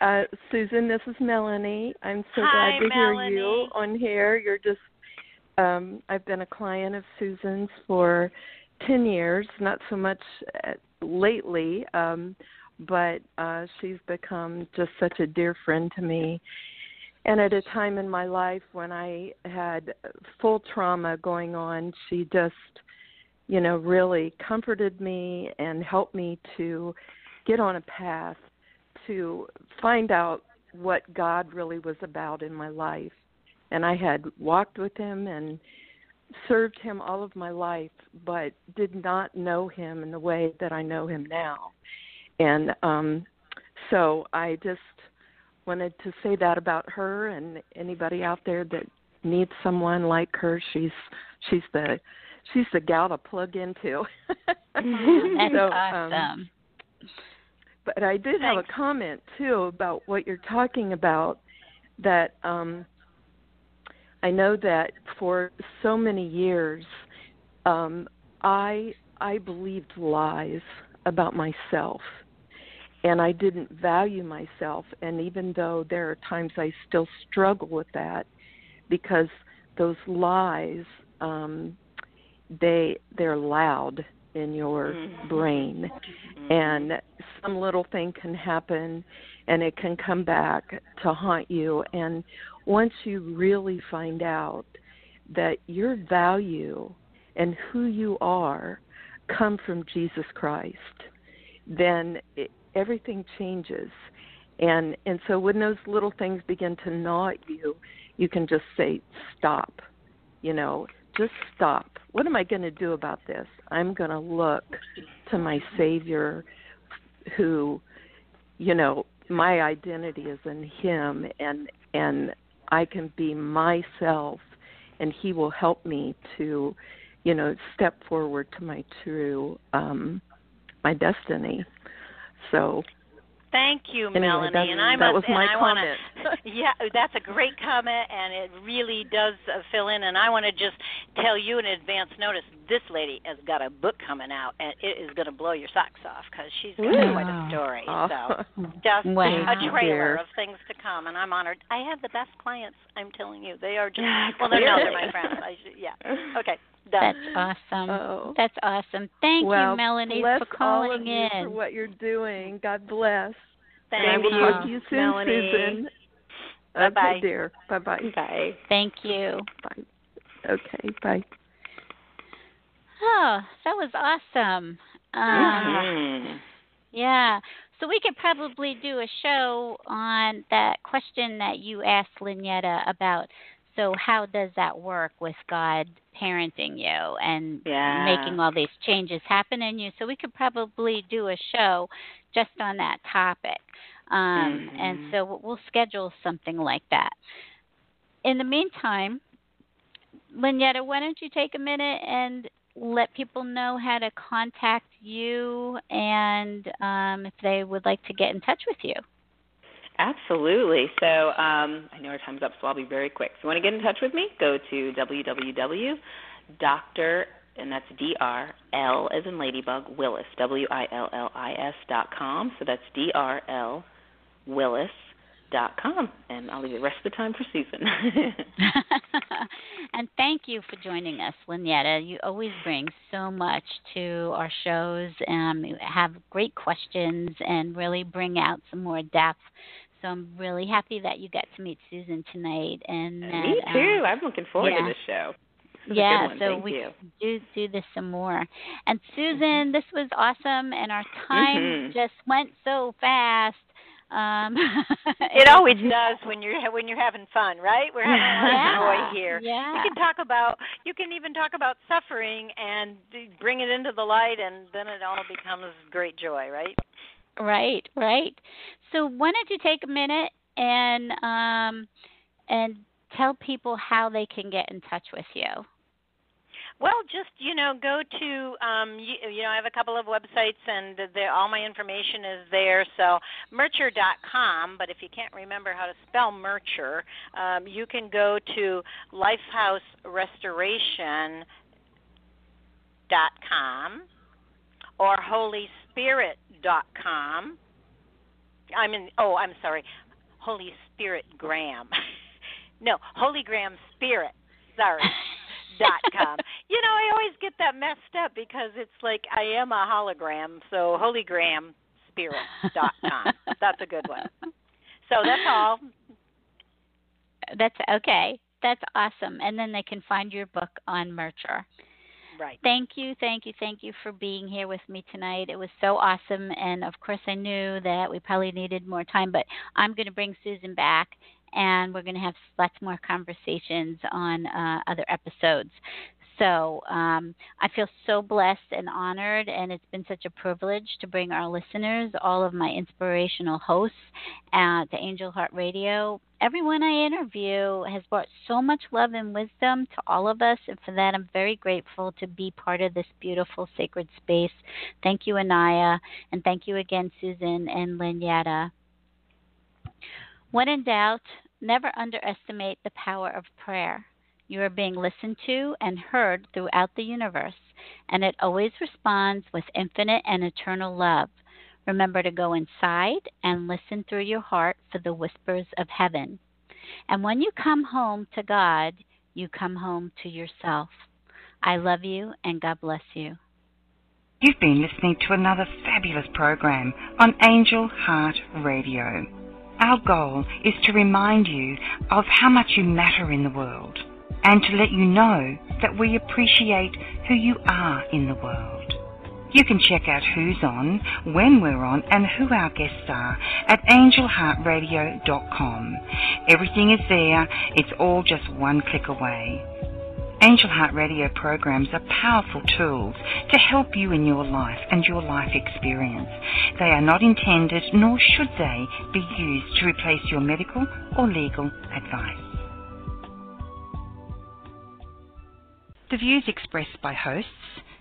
Uh, Susan, this is Melanie. I'm so Hi, glad to Melanie. hear you on here. You're just um I've been a client of Susan's for 10 years, not so much uh, lately, um but uh she's become just such a dear friend to me. And at a time in my life when I had full trauma going on, she just you know, really comforted me and helped me to get on a path to find out what God really was about in my life. And I had walked with him and served him all of my life, but did not know him in the way that I know him now. And um so I just wanted to say that about her and anybody out there that needs someone like her. She's she's the she's the gal to plug into. That's [laughs] so, awesome. Um, but I did have a comment too about what you're talking about. That um, I know that for so many years, um, I I believed lies about myself, and I didn't value myself. And even though there are times I still struggle with that, because those lies um, they they're loud in your mm-hmm. brain mm-hmm. and some little thing can happen and it can come back to haunt you and once you really find out that your value and who you are come from Jesus Christ then it, everything changes and and so when those little things begin to gnaw at you you can just say stop you know just stop. What am I going to do about this? I'm going to look to my Savior who, you know, my identity is in him and and I can be myself and he will help me to, you know, step forward to my true um my destiny. So Thank you, anyway, Melanie. And I that must, was my and I comment. Wanna, [laughs] [laughs] yeah, that's a great comment, and it really does uh, fill in. And I want to just tell you in advance notice: this lady has got a book coming out, and it is going to blow your socks off because she's got Ooh. quite a story. Oh. So [laughs] just Wow. a trailer of things to come, and I'm honored. I have the best clients. I'm telling you, they are just well, they're no, they're my friends. I should, yeah. Okay. Done. That's awesome. Oh. That's awesome. Thank well, you, Melanie, bless for calling all of you in. for what you're doing. God bless. Thank and I will you, talk to you soon, Melanie. Susan. Bye-bye. Okay, dear. Bye bye. Bye. Thank you. Bye. Okay, bye. Oh, that was awesome. Um, Mhm. Yeah. So we could probably do a show on that question that you asked Lynyetta about. So how does that work with God parenting you and Yeah. making all these changes happen in you? So we could probably do a show just on that topic. Um, And Mhm. so we'll schedule something like that. In the meantime, Lynyetta, why don't you take a minute and let people know how to contact you and um, if they would like to get in touch with you. Absolutely. So um, I know our time's up, so I'll be very quick. If you want to get in touch with me, go to www.dr and that's D R L as in Ladybug Willis W I L L I S dot com. So that's D R L Willis dot com, and I'll leave the rest of the time for Susan. [laughs] [laughs] and thank you for joining us, Lynyetta. You always bring so much to our shows, you have great questions, and really bring out some more depth. So I'm really happy that you got to meet Susan tonight. And that, me too. Um, I'm looking forward yeah. to this show. This yeah, so Thank we do do this some more. And Susan, this was awesome, and our time Mhm. just went so fast. Um, [laughs] [laughs] It always does when you're when you're having fun, right? We're having a lot of joy here. yeah. You can talk about you can even talk about suffering and bring it into the light, and then it all becomes great joy, right? Right, right. So why don't you take a minute and um and tell people how they can get in touch with you. Well, just you know, go to um, you, you know, I have a couple of websites, and all my information is there. So Murture.com, but if you can't remember how to spell Murture, um, you can go to LifehouseRestoration.com or HolySpirit.com. I'm in, oh, I'm sorry, Holy Spirit Graham. [laughs] no, Holy Graham Spirit. Sorry [laughs] dot com. You know, I always get that messed up because it's like I am a hologram, so Holy Graham Spirit dot com. That's a good one. So that's all. That's okay. That's awesome. And then they can find your book on Murture. Right. Thank you, thank you, thank you for being here with me tonight. It was so awesome. And of course, I knew that we probably needed more time, but I'm going to bring Susan back and we're going to have lots more conversations on uh, other episodes. So um, I feel so blessed and honored, and it's been such a privilege to bring our listeners, all of my inspirational hosts, uh, to Angel Heart Radio. Everyone I interview has brought so much love and wisdom to all of us, and for that I'm very grateful to be part of this beautiful sacred space. Thank you, Anaya, and thank you again, Susan and Lynyetta. When in doubt, never underestimate the power of prayer. You are being listened to and heard throughout the universe, and it always responds with infinite and eternal love. Remember to go inside and listen through your heart for the whispers of heaven. And when you come home to God, you come home to yourself. I love you and God bless you. You've been listening to another fabulous program on Angel Heart Radio. Our goal is to remind you of how much you matter in the world and to let you know that we appreciate who you are in the world. You can check out who's on, when we're on, and who our guests are at angelheartradio.com. Everything is there, it's all just one click away. Angel Heart Radio programs are powerful tools to help you in your life and your life experience. They are not intended, nor should they, be used to replace your medical or legal advice. The views expressed by hosts,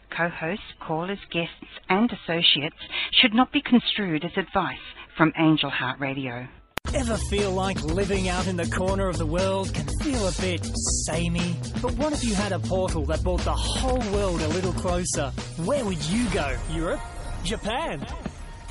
co-hosts, callers, guests, and associates should not be construed as advice from Angel Heart Radio. Ever feel like living out in the corner of the world can feel a bit samey? But what if you had a portal that brought the whole world a little closer? Where would you go? Europe? Japan?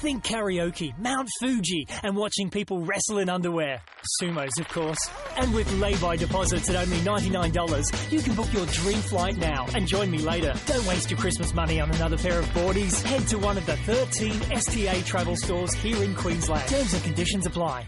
Think karaoke, Mount Fuji, and watching people wrestle in underwear. Sumos, of course. And with lay-by deposits at only $99, you can book your dream flight now and join me later. Don't waste your Christmas money on another pair of boardies. Head to one of the 13 STA travel stores here in Queensland. Terms and conditions apply.